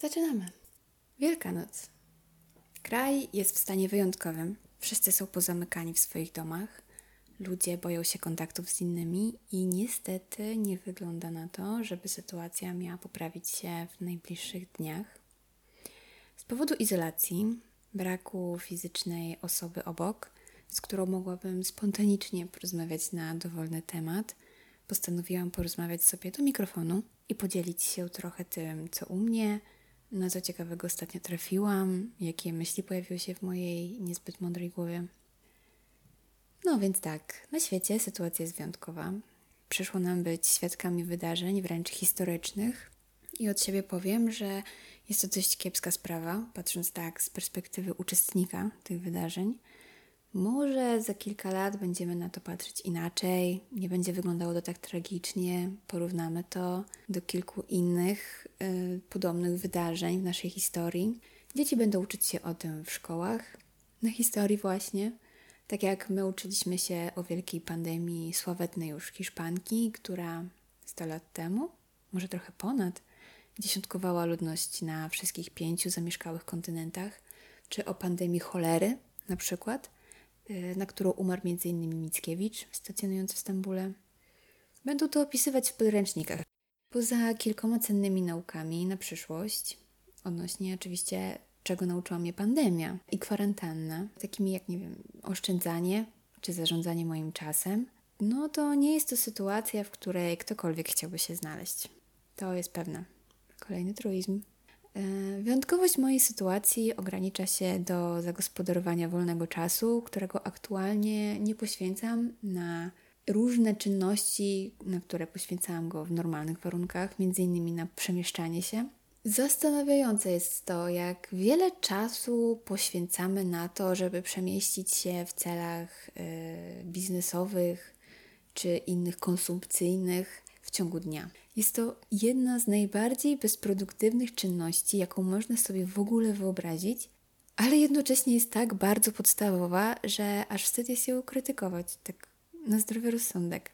Zaczynamy. Wielkanoc. Kraj jest w stanie wyjątkowym. Wszyscy są pozamykani w swoich domach. Ludzie boją się kontaktów z innymi i niestety nie wygląda na to, żeby sytuacja miała poprawić się w najbliższych dniach. Z powodu izolacji, braku fizycznej osoby obok, z którą mogłabym spontanicznie porozmawiać na dowolny temat, postanowiłam porozmawiać sobie do mikrofonu i podzielić się trochę tym, co u mnie, na co ciekawego ostatnio trafiłam, jakie myśli pojawiły się w mojej niezbyt mądrej głowie. No więc tak, na świecie sytuacja jest wyjątkowa. Przyszło nam być świadkami wydarzeń wręcz historycznych i od siebie powiem, że jest to dość kiepska sprawa, patrząc tak z perspektywy uczestnika tych wydarzeń. Może za kilka lat będziemy na to patrzeć inaczej, nie będzie wyglądało to tak tragicznie, porównamy to do kilku innych y, podobnych wydarzeń w naszej historii. Dzieci będą uczyć się o tym w szkołach, na historii właśnie. Tak jak my uczyliśmy się o wielkiej pandemii sławetnej już Hiszpanki, która 100 lat temu, może trochę ponad, dziesiątkowała ludność na wszystkich pięciu zamieszkałych kontynentach, czy o pandemii cholery na przykład – na którą umarł m.in. Mickiewicz, stacjonujący w Stambule. Będą to opisywać w podręcznikach. Poza kilkoma cennymi naukami na przyszłość, odnośnie oczywiście czego nauczyła mnie pandemia i kwarantanna, takimi jak, nie wiem, oszczędzanie czy zarządzanie moim czasem, no to nie jest to sytuacja, w której ktokolwiek chciałby się znaleźć. To jest pewne. Kolejny truizm. E, wyjątkowość mojej sytuacji ogranicza się do zagospodarowania wolnego czasu, którego aktualnie nie poświęcam na różne czynności, na które poświęcałam go w normalnych warunkach, między innymi na przemieszczanie się. Zastanawiające jest to, jak wiele czasu poświęcamy na to, żeby przemieścić się w celach y, biznesowych czy innych konsumpcyjnych w ciągu dnia. Jest to jedna z najbardziej bezproduktywnych czynności, jaką można sobie w ogóle wyobrazić, ale jednocześnie jest tak bardzo podstawowa, że aż wstyd jest ją krytykować, tak na zdrowy rozsądek.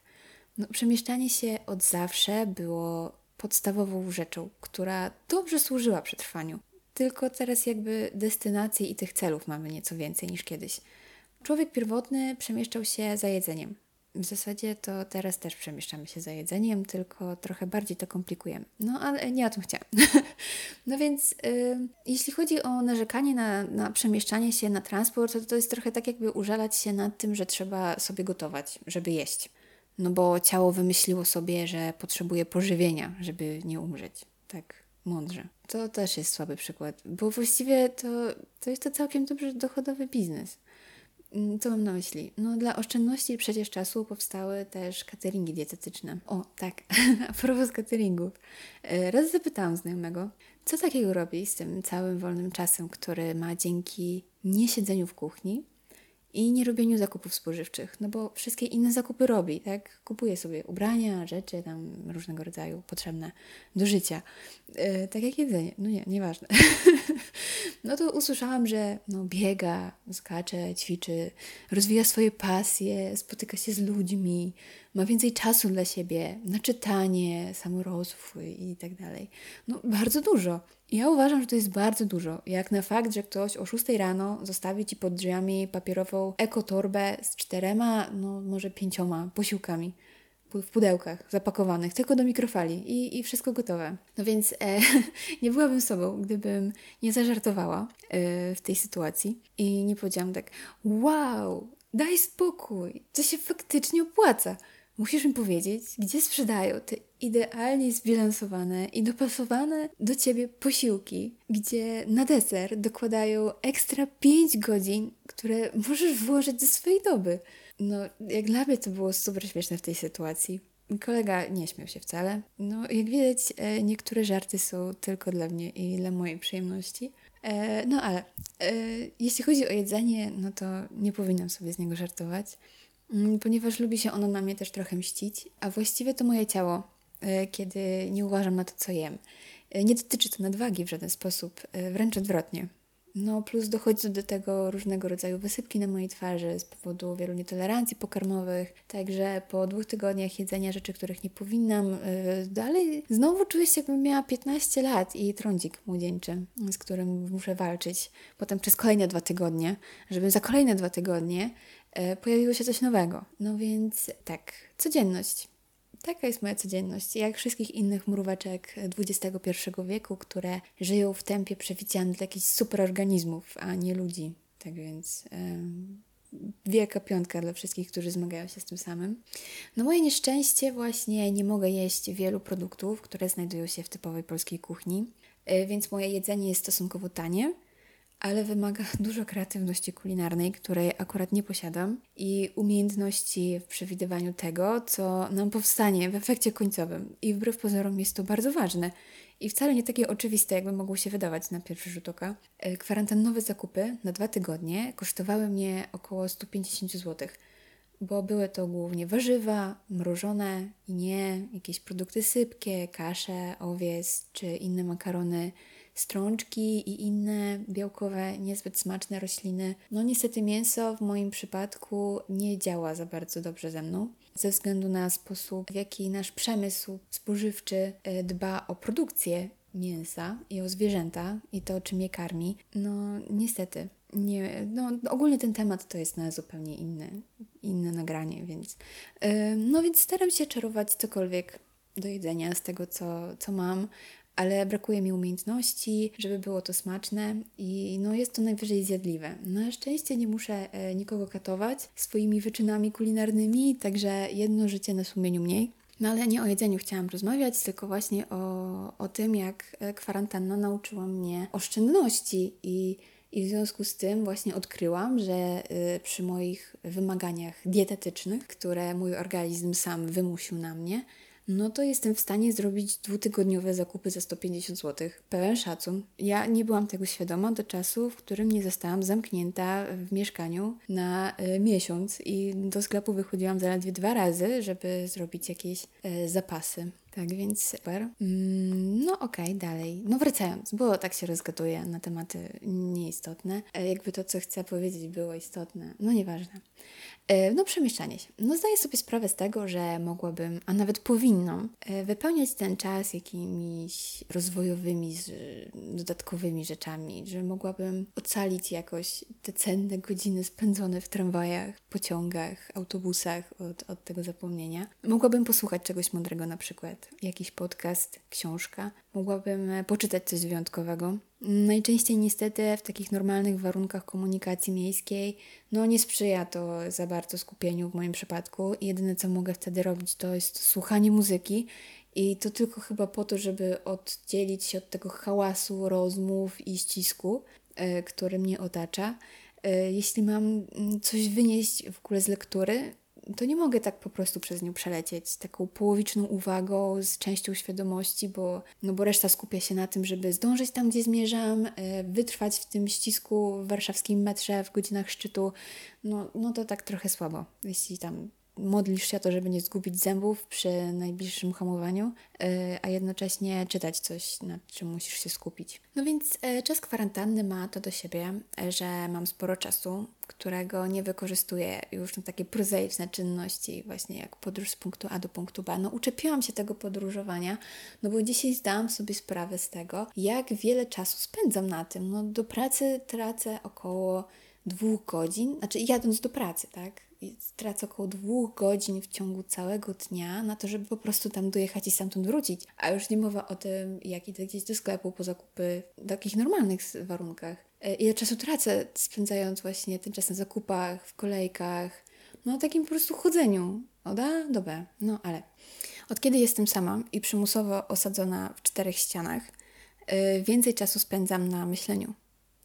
No, przemieszczanie się od zawsze było podstawową rzeczą, która dobrze służyła przetrwaniu. Tylko teraz jakby destynacji i tych celów mamy nieco więcej niż kiedyś. Człowiek pierwotny przemieszczał się za jedzeniem, w zasadzie to teraz też przemieszczamy się za jedzeniem, tylko trochę bardziej to komplikujemy. No ale nie o tym chciałam. no więc y, jeśli chodzi o narzekanie na, na przemieszczanie się, na transport, to to jest trochę tak jakby użalać się nad tym, że trzeba sobie gotować, żeby jeść. No bo ciało wymyśliło sobie, że potrzebuje pożywienia, żeby nie umrzeć. Tak mądrze. To też jest słaby przykład, bo właściwie to, to jest to całkiem dobrze dochodowy biznes. Mm, co mam na myśli? No dla oszczędności przecież czasu powstały też cateringi dietetyczne. O, tak, a propos cateringów. E, raz zapytałam znajomego, co takiego robi z tym całym wolnym czasem, który ma dzięki niesiedzeniu w kuchni i nie robieniu zakupów spożywczych, no bo wszystkie inne zakupy robi, tak? Kupuje sobie ubrania, rzeczy tam różnego rodzaju potrzebne do życia. Yy, tak jak jedzenie, no nie, nieważne. no to usłyszałam, że no biega, skacze, ćwiczy, rozwija swoje pasje, spotyka się z ludźmi, ma więcej czasu dla siebie, na czytanie, samorozwój i tak dalej. No bardzo dużo. Ja uważam, że to jest bardzo dużo. Jak na fakt, że ktoś o 6 rano zostawi ci pod drzwiami papierową ekotorbę z czterema, no może pięcioma posiłkami w pudełkach zapakowanych, tylko do mikrofali i, i wszystko gotowe. No więc e, nie byłabym sobą, gdybym nie zażartowała e, w tej sytuacji i nie powiedziałam tak, wow, daj spokój, to się faktycznie opłaca. Musisz mi powiedzieć, gdzie sprzedają te idealnie zbilansowane i dopasowane do ciebie posiłki, gdzie na deser dokładają ekstra 5 godzin, które możesz włożyć ze swojej doby. No, jak dla mnie to było super śmieszne w tej sytuacji. Kolega nie śmiał się wcale. No, jak widać, e, niektóre żarty są tylko dla mnie i dla mojej przyjemności. E, no ale e, jeśli chodzi o jedzenie, no to nie powinnam sobie z niego żartować. Mm, ponieważ lubi się ono na mnie też trochę mścić, a właściwie to moje ciało, kiedy nie uważam na to, co jem. Nie dotyczy to nadwagi w żaden sposób, wręcz odwrotnie. No plus dochodzi do tego różnego rodzaju wysypki na mojej twarzy z powodu wielu nietolerancji pokarmowych. Także po dwóch tygodniach jedzenia rzeczy, których nie powinnam, yy, dalej znowu czuję się jakbym miała 15 lat i trądzik młodzieńczy, z którym muszę walczyć. Potem przez kolejne dwa tygodnie, żeby za kolejne dwa tygodnie yy, pojawiło się coś nowego. No więc tak, codzienność. Taka jest moja codzienność. Jak wszystkich innych mróweczek XXI wieku, które żyją w tempie przewidzianym dla jakichś superorganizmów, a nie ludzi. Tak więc wielka piątka dla wszystkich, którzy zmagają się z tym samym. No moje nieszczęście właśnie nie mogę jeść wielu produktów, które znajdują się w typowej polskiej kuchni, e, więc moje jedzenie jest stosunkowo tanie ale wymaga dużo kreatywności kulinarnej, której akurat nie posiadam, i umiejętności w przewidywaniu tego, co nam powstanie w efekcie końcowym. I wbrew pozorom jest to bardzo ważne i wcale nie takie oczywiste, jakby mogło się wydawać na pierwszy rzut oka. E, kwarantannowe zakupy na dwa tygodnie kosztowały mnie około 150 zł, bo były to głównie warzywa, mrożone i nie, jakieś produkty sypkie, kasze, owiec czy inne makarony strączki i inne białkowe, niezbyt smaczne rośliny. No niestety mięso w moim przypadku nie działa za bardzo dobrze ze mną ze względu na sposób, w jaki nasz przemysł spożywczy e, dba o produkcję mięsa i o zwierzęta i to, czym je karmi. No niestety. Nie, no, ogólnie ten temat to jest na zupełnie inne, inne nagranie, więc yy, no więc staram się czarować cokolwiek do jedzenia z tego, co, co mam ale brakuje mi umiejętności, żeby było to smaczne i no jest to najwyżej zjadliwe. Na szczęście nie muszę e, nikogo katować swoimi wyczynami kulinarnymi, także jedno życie na sumieniu mniej. No ale nie o jedzeniu chciałam rozmawiać, tylko właśnie o, o tym, jak e, kwarantanna nauczyła mnie oszczędności i i w związku z tym właśnie odkryłam, że y, przy moich wymaganiach dietetycznych, które mój organizm sam wymusił na mnie, no to jestem w stanie zrobić dwutygodniowe zakupy za 150 zł. Pełen szacun. Ja nie byłam tego świadoma do czasu, w którym nie zostałam zamknięta w mieszkaniu na y, miesiąc i do sklepu wychodziłam zaledwie dwa razy, żeby zrobić jakieś y, zapasy. Tak więc super. Mm, no okej, okay, dalej. No wracając, bo tak się rozgaduję na tematy nieistotne. E, jakby to, co chcę powiedzieć, było istotne. No nieważne. E, no, przemieszczanie się. No, zdaję sobie sprawę z tego, że mogłabym, a nawet powinnam, e, wypełniać ten czas jakimiś rozwojowymi, dodatkowymi rzeczami, że mogłabym ocalić jakoś te cenne godziny spędzone w tramwajach, pociągach, autobusach od, od tego zapomnienia. Mogłabym posłuchać czegoś mądrego, na przykład jakiś podcast, książka. Mogłabym poczytać coś wyjątkowego, Najczęściej niestety w takich normalnych warunkach komunikacji miejskiej no nie sprzyja to za bardzo skupieniu w moim przypadku. Jedyne co mogę wtedy robić to jest słuchanie muzyki i to tylko chyba po to, żeby oddzielić się od tego hałasu rozmów i ścisku, yy, który mnie otacza. Yy, jeśli mam mm, coś wynieść w ogóle z lektury, to nie mogę tak po prostu przez nią przelecieć taką połowiczną uwagą, z częścią świadomości, bo, no bo reszta skupia się na tym, żeby zdążyć tam, gdzie zmierzam, e, wytrwać w tym ścisku w warszawskim metrze w godzinach szczytu. No, no to tak trochę słabo, jeśli tam modlisz się o to, żeby nie zgubić zębów przy najbliższym hamowaniu, e, a jednocześnie czytać coś, nad czym musisz się skupić. No więc e, czas kwarantanny ma to do siebie, e, że mam sporo czasu, którego nie wykorzystuję już na takie prozaiczne czynności, właśnie jak podróż z punktu A do punktu B. No uczepiłam się tego podróżowania, no bo dzisiaj zdałam sobie sprawę z tego, jak wiele czasu spędzam na tym. No do pracy tracę około dwóch godzin, znaczy jadąc do pracy, tak? Tracę około dwóch godzin w ciągu całego dnia na to, żeby po prostu tam dojechać i stamtąd wrócić. A już nie mowa o tym, jak idę gdzieś do sklepu po zakupy w takich normalnych warunkach. E, ile czasu tracę spędzając właśnie ten czas na zakupach, w kolejkach, no takim po prostu chodzeniu od A. No ale od kiedy jestem sama i przymusowo osadzona w czterech ścianach, yy, więcej czasu spędzam na myśleniu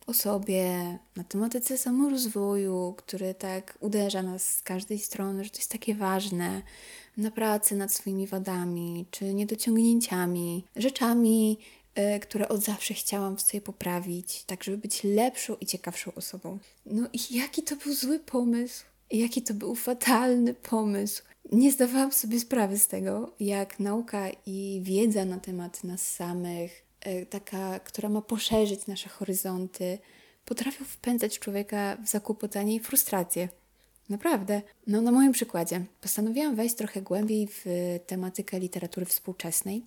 o sobie, na tematyce samorozwoju, który tak uderza nas z każdej strony, że to jest takie ważne, na pracy nad swoimi wadami czy niedociągnięciami, rzeczami, y, które od zawsze chciałam w sobie poprawić, tak żeby być lepszą i ciekawszą osobą. No i jaki to był zły pomysł, jaki to był fatalny pomysł. Nie zdawałam sobie sprawy z tego, jak nauka i wiedza na temat nas samych, taka, która ma poszerzyć nasze horyzonty, potrafią wpędzać człowieka w zakłopotanie i frustrację. Naprawdę. No, na moim przykładzie postanowiłam wejść trochę głębiej w tematykę literatury współczesnej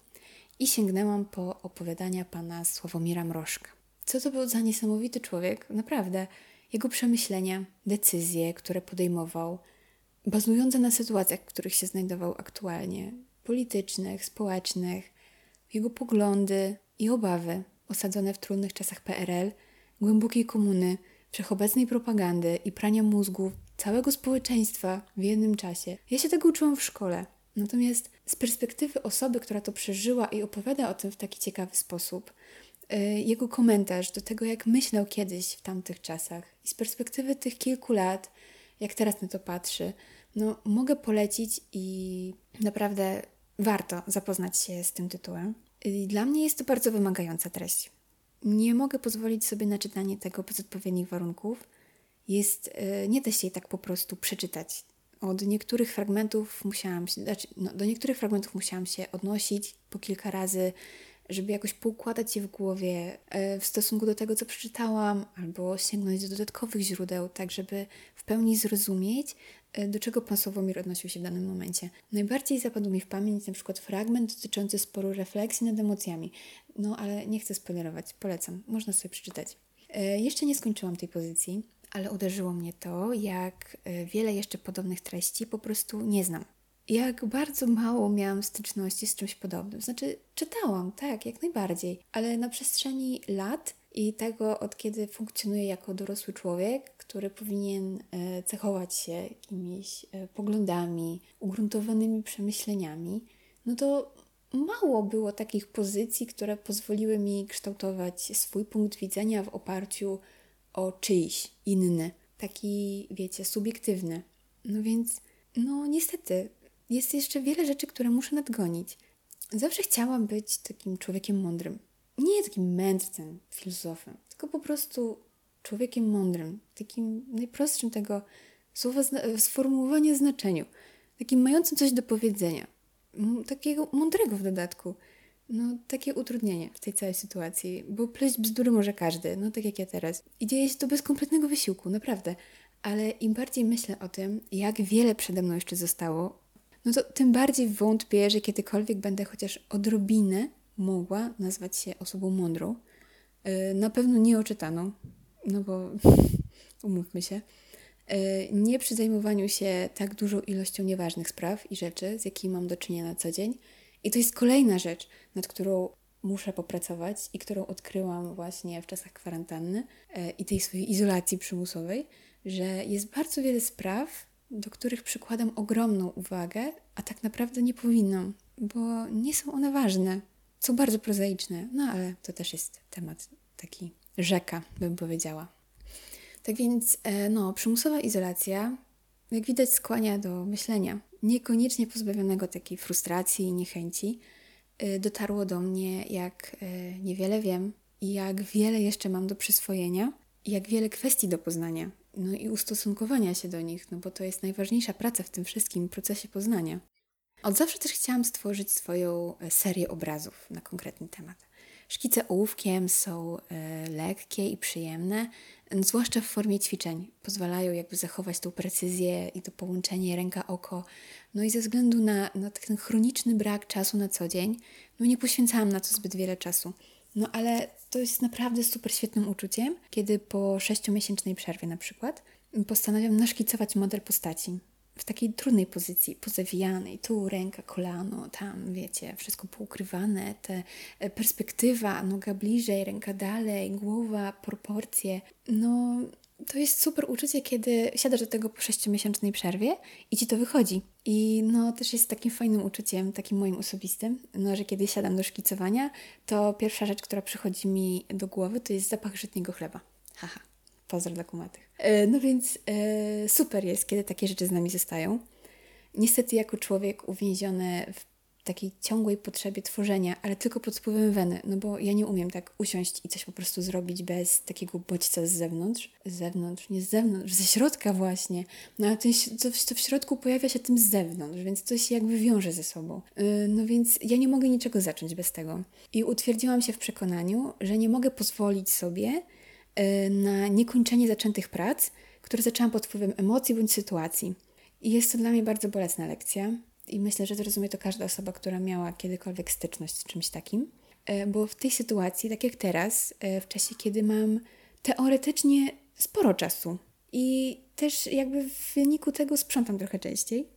i sięgnęłam po opowiadania pana Sławomira Mrożka. Co to był za niesamowity człowiek, naprawdę. Jego przemyślenia, decyzje, które podejmował, bazujące na sytuacjach, w których się znajdował aktualnie, politycznych, społecznych, jego poglądy i obawy, osadzone w trudnych czasach PRL, głębokiej komuny, wszechobecnej propagandy i prania mózgów całego społeczeństwa w jednym czasie. Ja się tego uczyłam w szkole. Natomiast z perspektywy osoby, która to przeżyła i opowiada o tym w taki ciekawy sposób, y, jego komentarz do tego, jak myślał kiedyś w tamtych czasach i z perspektywy tych kilku lat, jak teraz na to patrzy, no mogę polecić i naprawdę warto zapoznać się z tym tytułem. Dla mnie jest to bardzo wymagająca treść. Nie mogę pozwolić sobie na czytanie tego bez odpowiednich warunków. Jest, y, nie da się jej tak po prostu przeczytać. Od niektórych fragmentów musiałam się, znaczy, no, do niektórych fragmentów musiałam się odnosić po kilka razy, żeby jakoś poukładać je w głowie e, w stosunku do tego, co przeczytałam, albo sięgnąć do dodatkowych źródeł, tak żeby w pełni zrozumieć, e, do czego pan Sławomir odnosił się w danym momencie. Najbardziej zapadł mi w pamięć na przykład fragment dotyczący sporu refleksji nad emocjami. No ale nie chcę spoilerować, polecam, można sobie przeczytać. E, jeszcze nie skończyłam tej pozycji, ale uderzyło mnie to, jak wiele jeszcze podobnych treści po prostu nie znam jak bardzo mało miałam styczności z czymś podobnym. Znaczy, czytałam, tak, jak najbardziej, ale na przestrzeni lat i tego, od kiedy funkcjonuję jako dorosły człowiek, który powinien e, cechować się jakimiś e, poglądami, ugruntowanymi przemyśleniami, no to mało było takich pozycji, które pozwoliły mi kształtować swój punkt widzenia w oparciu o czyjś inny, taki, wiecie, subiektywny. No więc, no niestety, jest jeszcze wiele rzeczy, które muszę nadgonić. Zawsze chciałam być takim człowiekiem mądrym. Nie takim mędrcem, filozofem, tylko po prostu człowiekiem mądrym, takim najprostszym tego słowa sformułowania znaczeniu, takim mającym coś do powiedzenia, takiego mądrego w dodatku. No, takie utrudnienie w tej całej sytuacji, bo pleść bzdury może każdy, no tak jak ja teraz. I dzieje się to bez kompletnego wysiłku, naprawdę. Ale im bardziej myślę o tym, jak wiele przede mną jeszcze zostało, no to tym bardziej wątpię, że kiedykolwiek będę chociaż odrobinę mogła nazwać się osobą mądrą. E, na pewno nieoczytaną, no bo umówmy się. E, nie przy zajmowaniu się tak dużą ilością nieważnych spraw i rzeczy, z jakimi mam do czynienia na co dzień. I to jest kolejna rzecz, nad którą muszę popracować i którą odkryłam właśnie w czasach kwarantanny e, i tej swojej izolacji przymusowej, że jest bardzo wiele spraw, do których przykładam ogromną uwagę, a tak naprawdę nie powinnam, bo nie są one ważne. Są bardzo prozaiczne, no ale to też jest temat taki rzeka, bym powiedziała. Tak więc, e, no, przymusowa izolacja, jak widać, skłania do myślenia. Niekoniecznie pozbawionego takiej frustracji i niechęci, e, dotarło do mnie, jak e, niewiele wiem i jak wiele jeszcze mam do przyswojenia, jak wiele kwestii do poznania no i ustosunkowania się do nich, no bo to jest najważniejsza praca w tym wszystkim procesie poznania. Od zawsze też chciałam stworzyć swoją e, serię obrazów na konkretny temat. Szkice ołówkiem są e, lekkie i przyjemne, zwłaszcza w formie ćwiczeń. Pozwalają jakby zachować tą precyzję i to połączenie ręka-oko. No i ze względu na, na ten chroniczny brak czasu na co dzień, no nie poświęcałam na to zbyt wiele czasu. No ale to jest naprawdę super świetnym uczuciem, kiedy po sześciomiesięcznej przerwie na przykład postanawiam naszkicować model postaci w takiej trudnej pozycji, pozawijanej, tu ręka, kolano, tam, wiecie, wszystko poukrywane, te e, perspektywa, noga bliżej, ręka dalej, głowa, proporcje. No, to jest super uczucie, kiedy siadasz do tego po sześciomiesięcznej przerwie i ci to wychodzi. I no też jest takim fajnym uczuciem, takim moim osobistym, no, że kiedy siadam do szkicowania, to pierwsza rzecz, która przychodzi mi do głowy, to jest zapach żytniego chleba. Haha, pozdro dla kumatych. E, no więc e, super jest, kiedy takie rzeczy z nami zostają. Niestety jako człowiek uwięziony w takiej ciągłej potrzebie tworzenia, ale tylko pod wpływem weny, no bo ja nie umiem tak usiąść i coś po prostu zrobić bez takiego bodźca z zewnątrz. Z zewnątrz, nie z zewnątrz, ze środka właśnie. No ale to, to w środku pojawia się tym z zewnątrz, więc coś się jakby wiąże ze sobą. Yy, no więc ja nie mogę niczego zacząć bez tego. I utwierdziłam się w przekonaniu, że nie mogę pozwolić sobie e, na niekończenie zaczętych prac, które zaczęłam pod wpływem emocji bądź sytuacji. I jest to dla mnie bardzo bolesna lekcja. I myślę, że zrozumie to każda osoba, która miała kiedykolwiek styczność z czymś takim. E, bo w tej sytuacji, tak jak teraz, e, w czasie, kiedy mam teoretycznie sporo czasu i też jakby w wyniku tego sprzątam trochę częściej,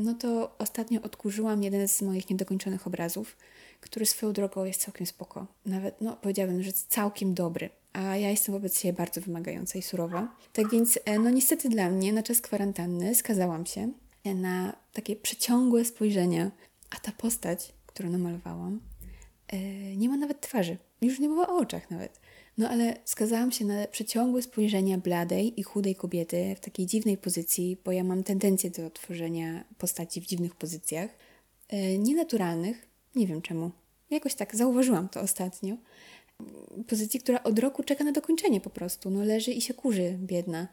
no to ostatnio odkurzyłam jeden z moich niedokończonych obrazów, który swoją drogą jest całkiem spoko. Nawet, no powiedziałabym, że całkiem dobry. A ja jestem wobec siebie bardzo wymagająca i surowa. Tak więc, no niestety dla mnie, na czas kwarantanny skazałam się na takie przeciągłe spojrzenia. A ta postać, którą namalowałam, nie ma nawet twarzy. Już nie mowa o oczach nawet. No ale skazałam się na przeciągłe spojrzenia bladej i chudej kobiety w takiej dziwnej pozycji, bo ja mam tendencję do tworzenia postaci w dziwnych pozycjach. E, nienaturalnych, nie wiem czemu. Jakoś tak zauważyłam to ostatnio. Pozycji, która od roku czeka na dokończenie po prostu. No leży i się kurzy, biedna.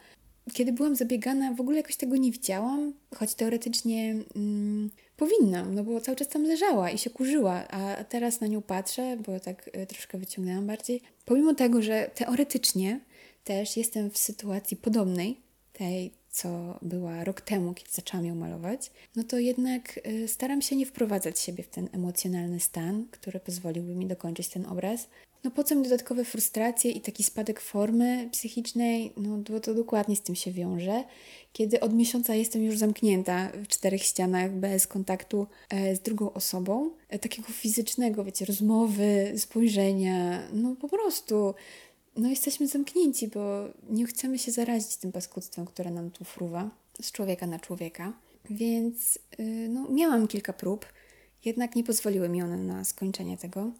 Kiedy byłam zabiegana, w ogóle jakoś tego nie widziałam, choć teoretycznie mm, powinnam, no bo cały czas tam leżała i się kurzyła, a teraz na nią patrzę, bo tak y, troszkę wyciągnęłam bardziej. Pomimo tego, że teoretycznie też jestem w sytuacji podobnej, tej, co była rok temu, kiedy zaczęłam ją malować, no to jednak y, staram się nie wprowadzać siebie w ten emocjonalny stan, który pozwoliłby mi dokończyć ten obraz, no po co mi dodatkowe frustracje i taki spadek formy psychicznej? No bo to dokładnie z tym się wiąże. Kiedy od miesiąca jestem już zamknięta w czterech ścianach bez kontaktu e, z drugą osobą, e, takiego fizycznego, wiecie, rozmowy, spojrzenia, no po prostu no jesteśmy zamknięci, bo nie chcemy się zarazić tym paskudztwem, które nam tu fruwa z człowieka na człowieka. Więc y, no, miałam kilka prób, jednak nie pozwoliły mi one na skończenie tego.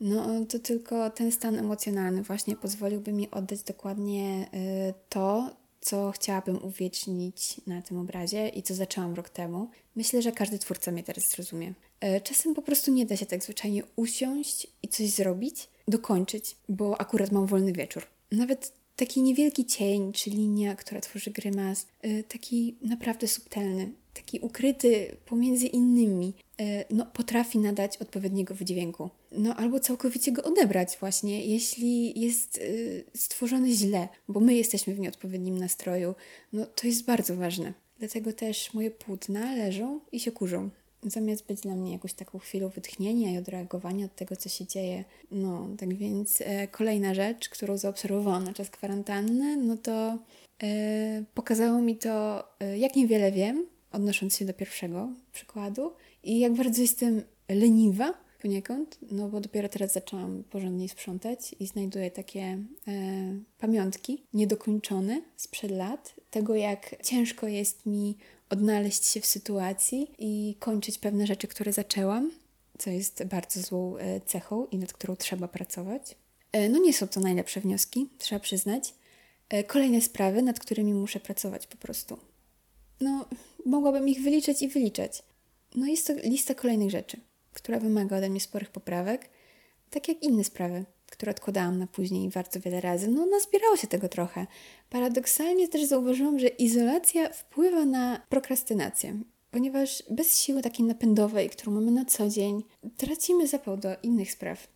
No to tylko ten stan emocjonalny właśnie pozwoliłby mi oddać dokładnie y, to, co chciałabym uwiecznić na tym obrazie i co zaczęłam rok temu. Myślę, że każdy twórca mnie teraz zrozumie. Y, czasem po prostu nie da się tak zwyczajnie usiąść i coś zrobić, dokończyć, bo akurat mam wolny wieczór. Nawet taki niewielki cień czy linia, która tworzy grymas, y, taki naprawdę subtelny, taki ukryty pomiędzy innymi, e, no, potrafi nadać odpowiedniego wydźwięku. No albo całkowicie go odebrać właśnie, jeśli jest e, stworzony źle, bo my jesteśmy w nieodpowiednim nastroju. No to jest bardzo ważne. Dlatego też moje płótna leżą i się kurzą. Zamiast być dla mnie jakąś taką chwilą wytchnienia i odreagowania od tego, co się dzieje. No, tak więc e, kolejna rzecz, którą zaobserwowałam na czas kwarantanny, no to e, pokazało mi to, e, jak niewiele wiem, odnosząc się do pierwszego przykładu i jak bardzo jestem leniwa poniekąd, no bo dopiero teraz zaczęłam porządnie sprzątać i znajduję takie e, pamiątki niedokończone sprzed lat, tego jak ciężko jest mi odnaleźć się w sytuacji i kończyć pewne rzeczy, które zaczęłam, co jest bardzo złą e, cechą i nad którą trzeba pracować. E, no nie są to najlepsze wnioski, trzeba przyznać. E, kolejne sprawy, nad którymi muszę pracować po prostu. No, mogłabym ich wyliczać i wyliczać. No jest to lista kolejnych rzeczy, która wymaga ode mnie sporych poprawek, tak jak inne sprawy, które odkładałam na później bardzo wiele razy. No, nazbierało się tego trochę. Paradoksalnie też zauważyłam, że izolacja wpływa na prokrastynację, ponieważ bez siły takiej napędowej, którą mamy na co dzień, tracimy zapał do innych spraw.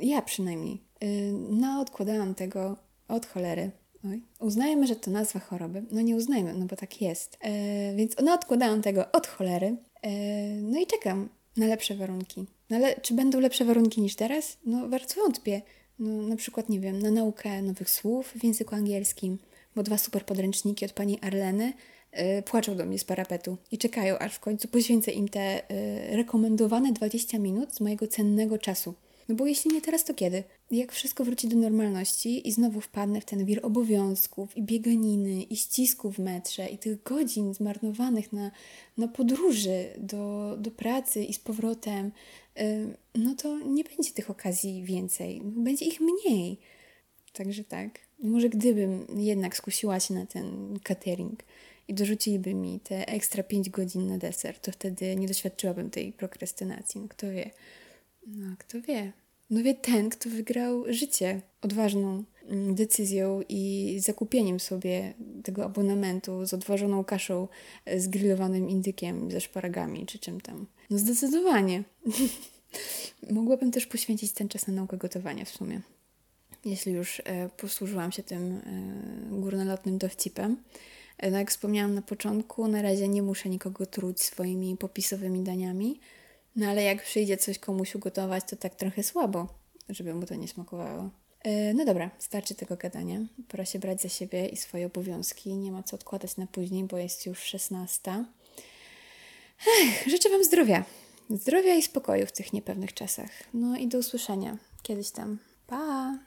Ja przynajmniej. Yy, no, odkładałam tego od cholery. Oj. Uznajmy, że to nazwa choroby. No nie uznajmy, no bo tak jest. E, więc no, odkładałam tego od cholery. E, no i czekam na lepsze warunki. No ale czy będą lepsze warunki niż teraz? No bardzo wątpię. No, na przykład, nie wiem, na naukę nowych słów w języku angielskim, bo dwa super podręczniki od pani Arleny e, płaczą do mnie z parapetu i czekają, aż w końcu poświęcę im te e, rekomendowane 20 minut z mojego cennego czasu. No bo jeśli nie teraz, to kiedy? Jak wszystko wróci do normalności i znowu wpadnę w ten wir obowiązków i bieganiny i ścisków w metrze i tych godzin zmarnowanych na, na podróży do, do pracy i z powrotem, no to nie będzie tych okazji więcej. Będzie ich mniej. Także tak. Może gdybym jednak skusiła się na ten catering i dorzuciliby mi te ekstra 5 godzin na deser, to wtedy nie doświadczyłabym tej prokrastynacji. No kto wie. No, kto wie. No wie ten, kto wygrał życie odważną mm, decyzją i zakupieniem sobie tego abonamentu z odważoną kaszą, e, z grillowanym indykiem, ze szparagami czy czym tam. No zdecydowanie. Mogłabym też poświęcić ten czas na naukę gotowania w sumie. jeśli już e, posłużyłam się tym e, górnolotnym dowcipem. E, no jak wspomniałam na początku, na razie nie muszę nikogo truć swoimi popisowymi daniami, no ale jak przyjdzie coś komuś ugotować, to tak trochę słabo, żeby mu to nie smakowało. E, No dobra, starczy tego gadania. Pora się brać za siebie i swoje obowiązki. Nie ma co odkładać na później, bo jest już 16. Ech, życzę Wam zdrowia. Zdrowia i spokoju w tych niepewnych czasach. No i do usłyszenia kiedyś tam. Pa!